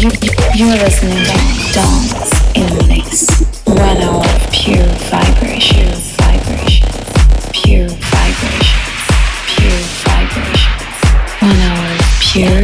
You're listening to Dance in the Mix. One hour of pure vibration, vibration, pure vibration, pure vibration. One hour pure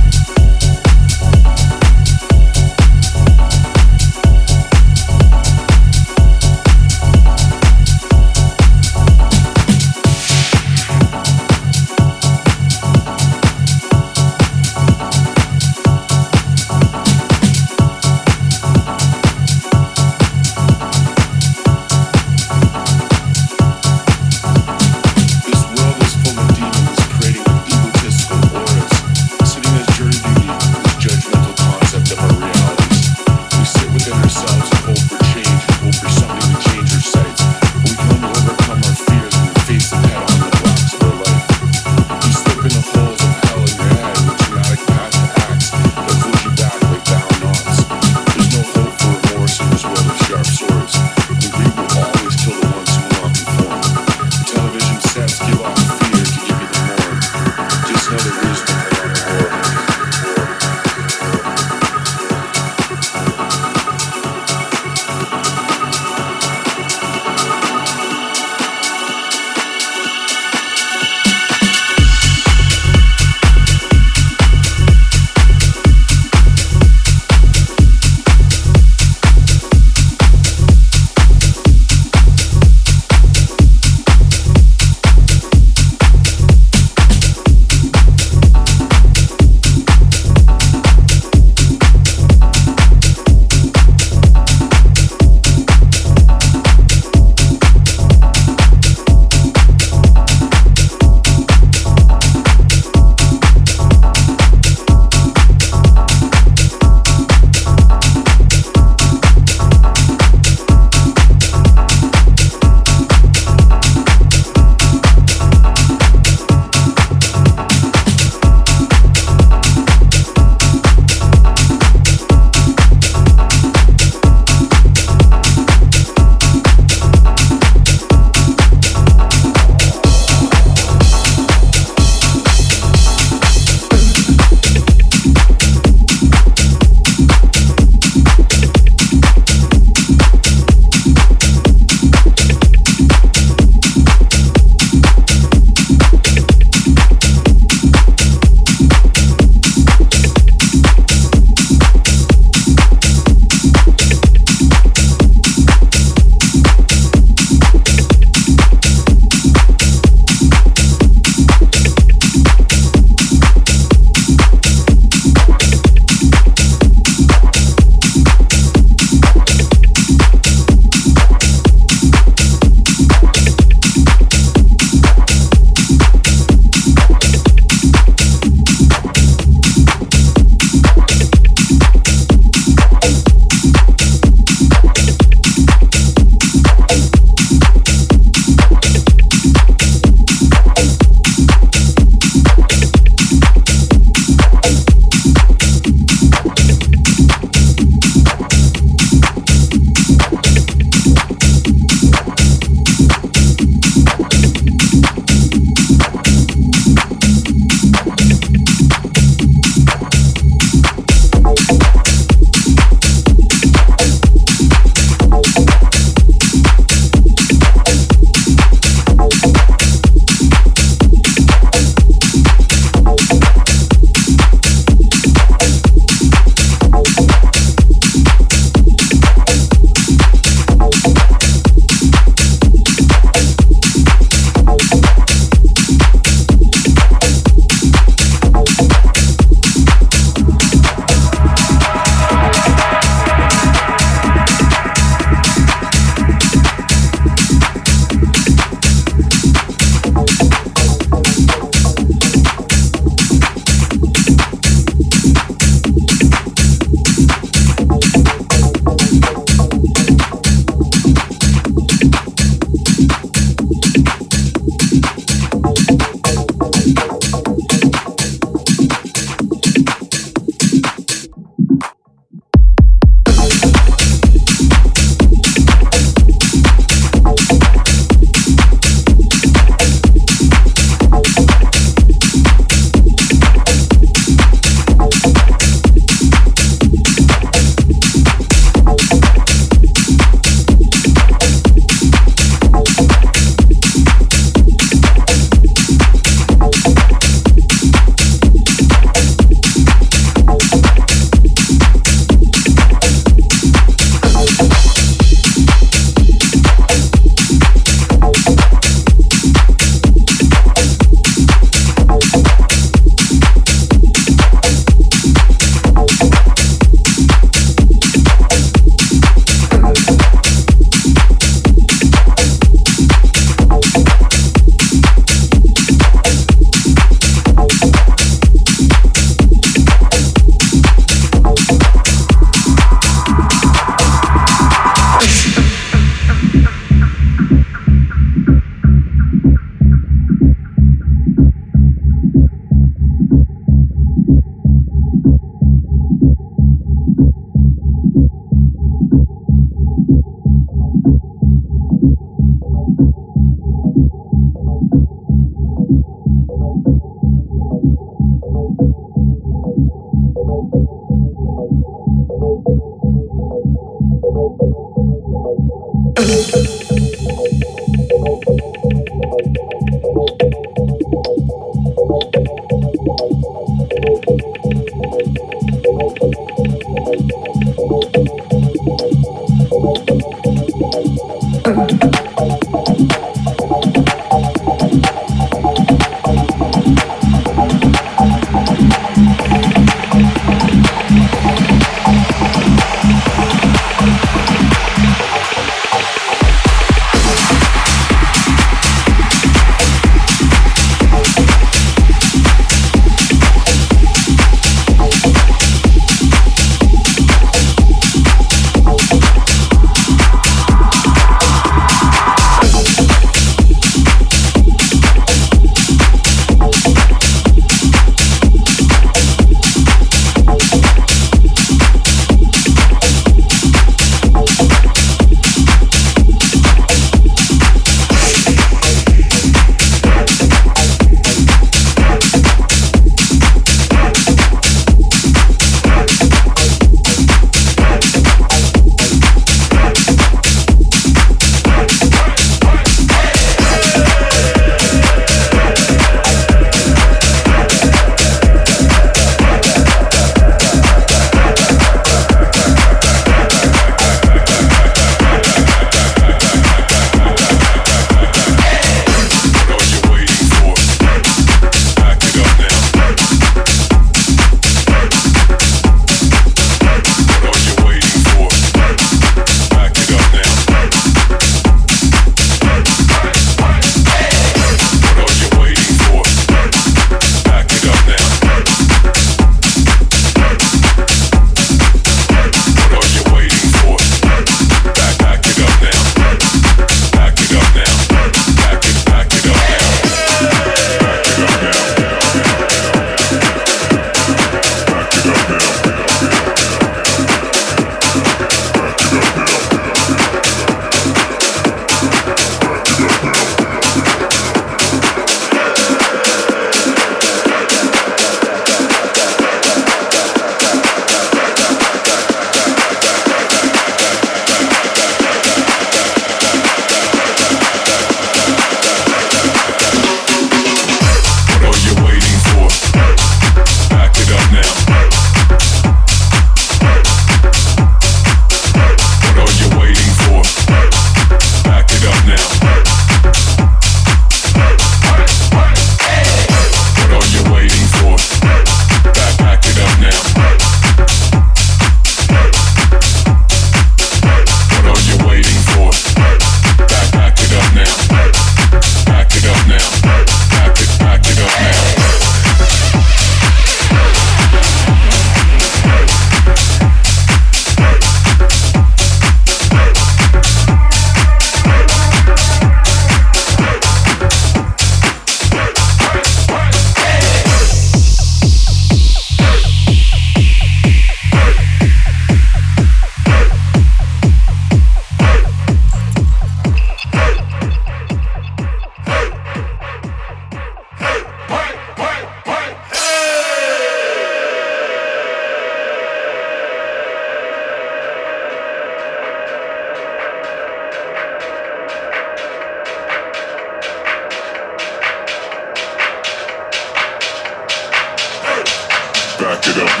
Back it up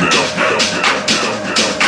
now.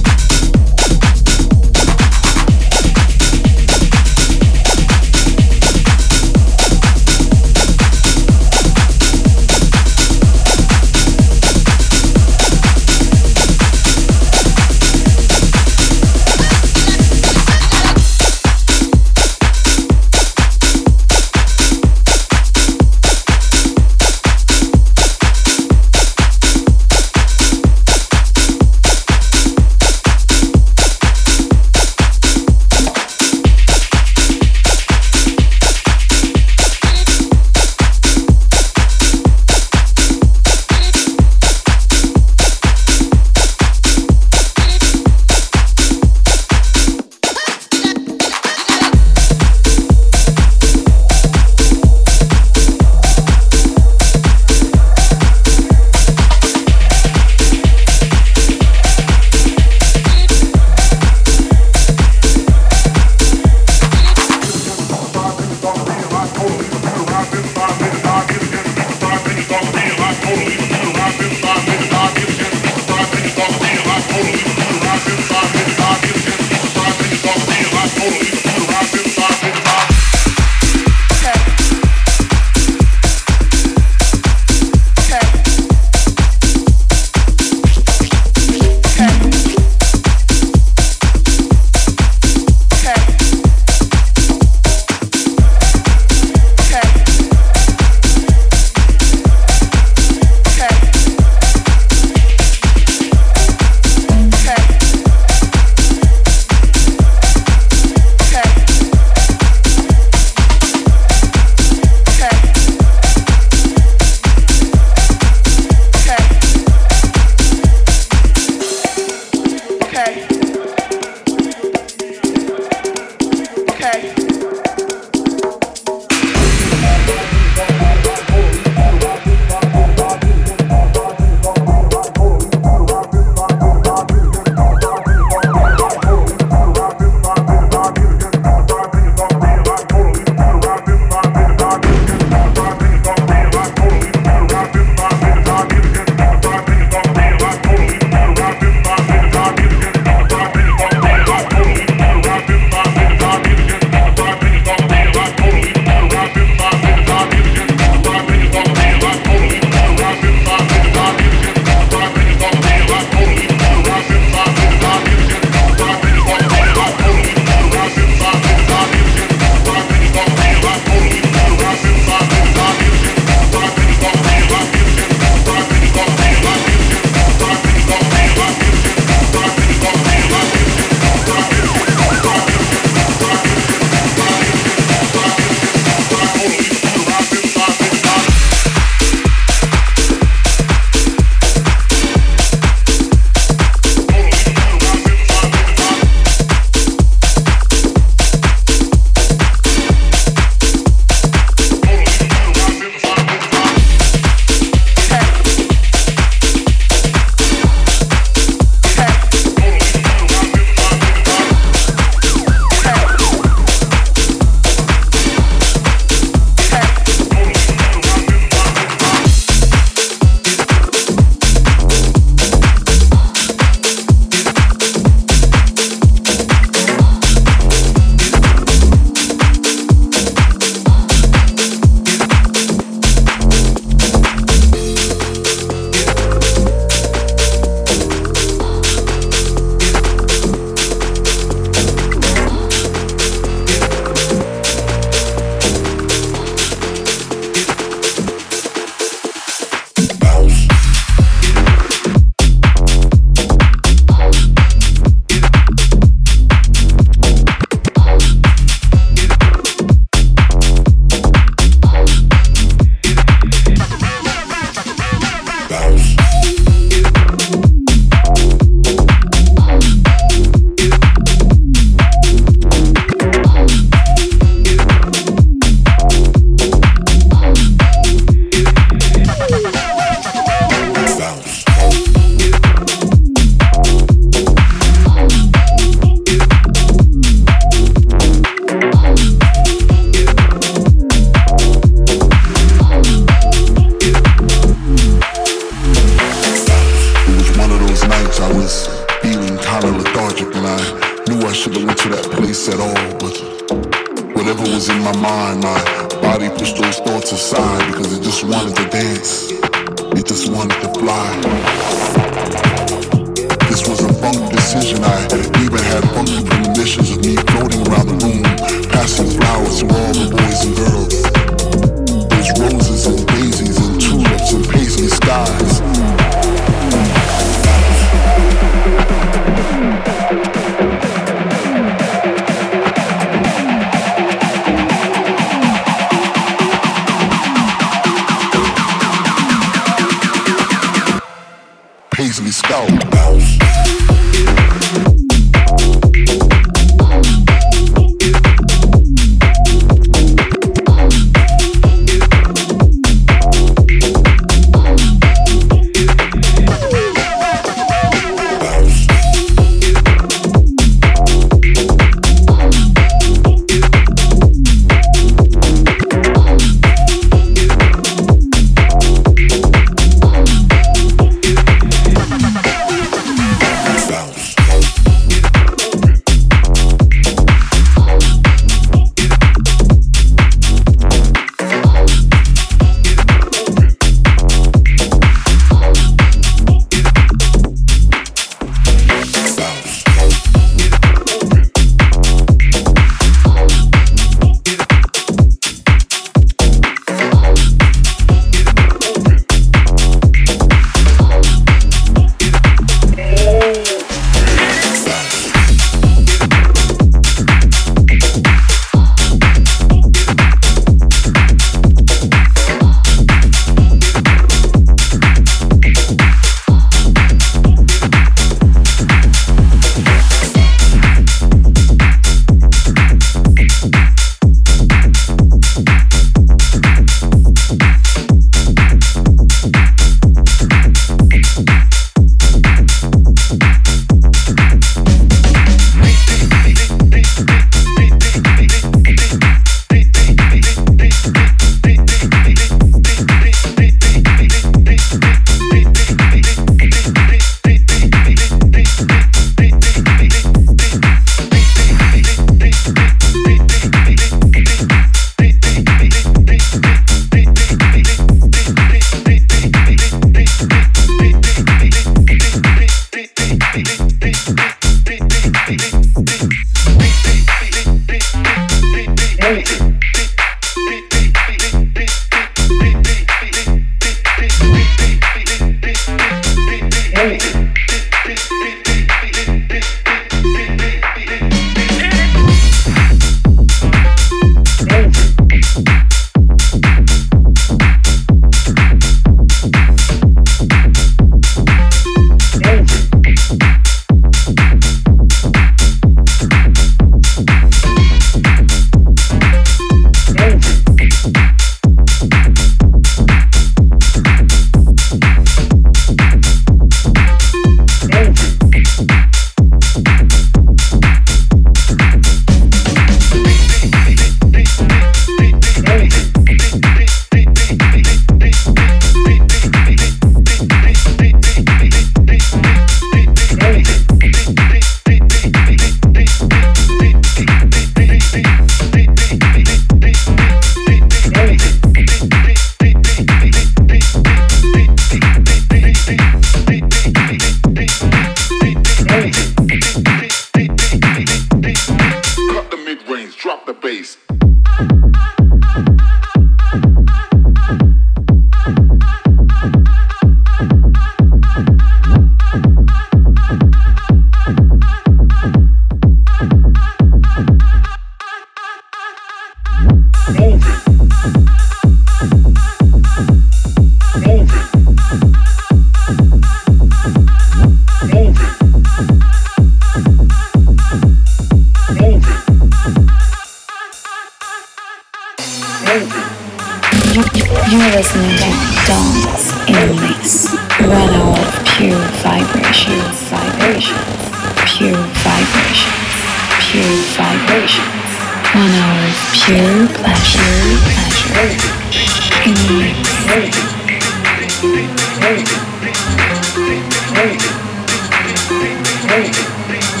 Hey.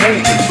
Hey.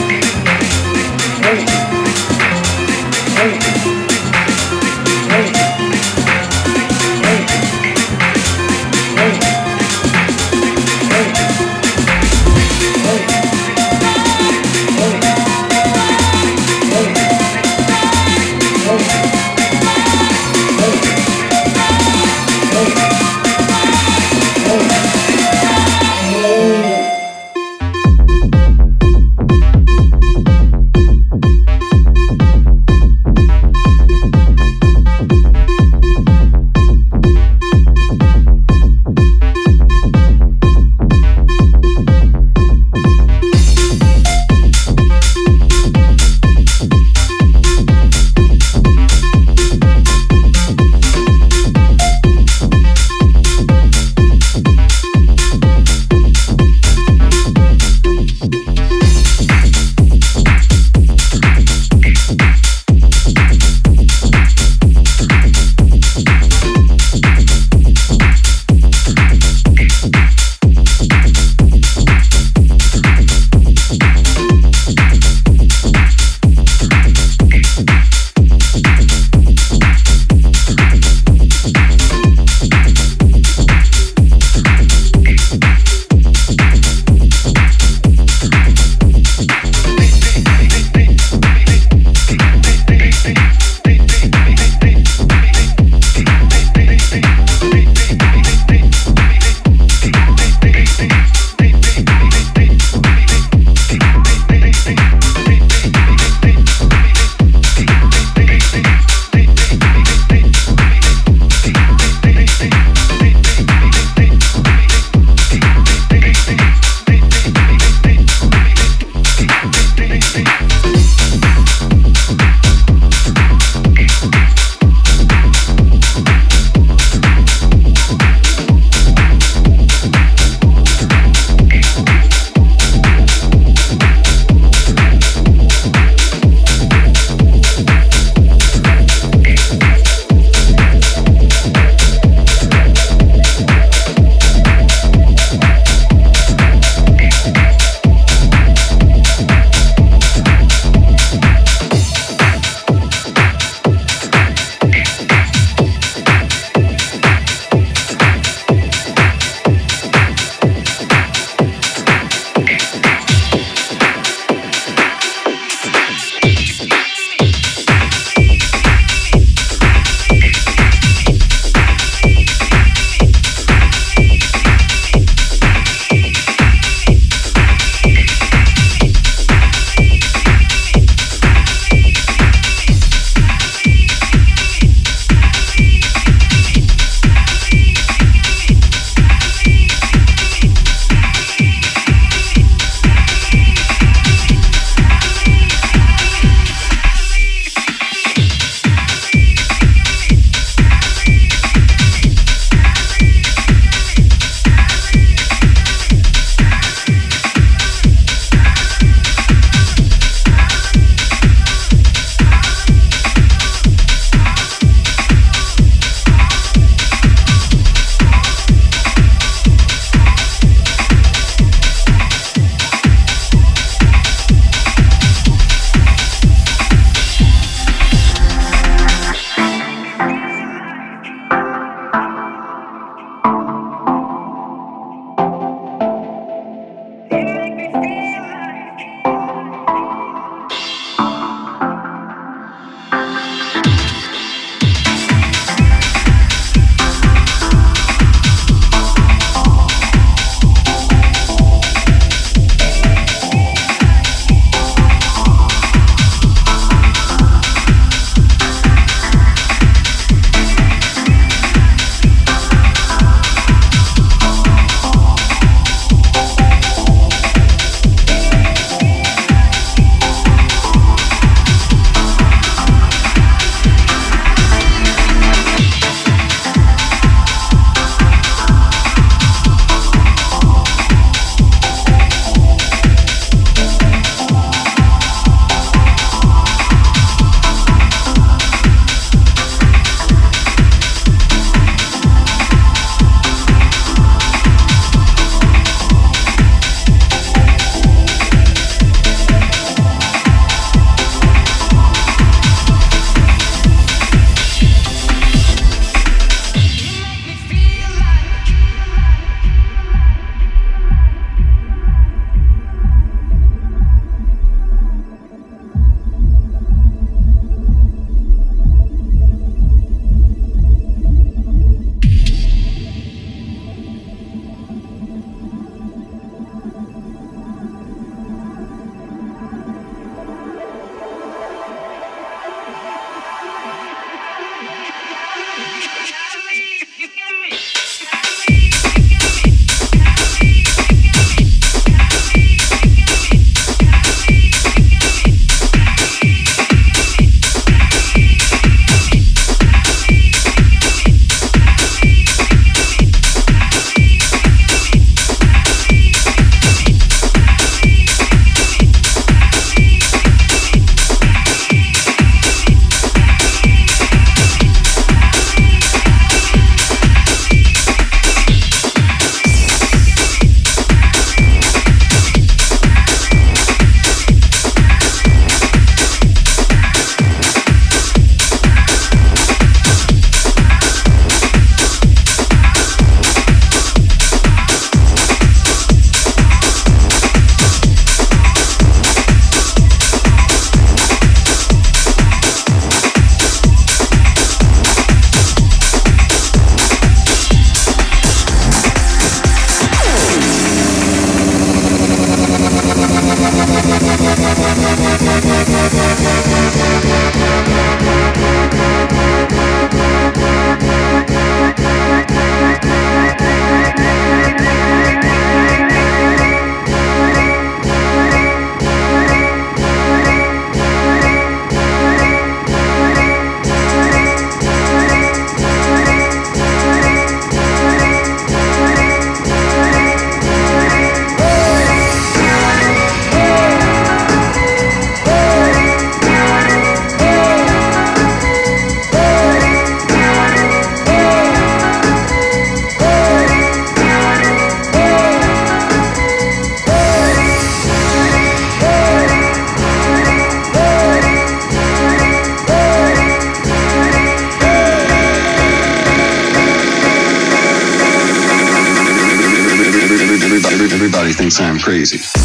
I'm crazy.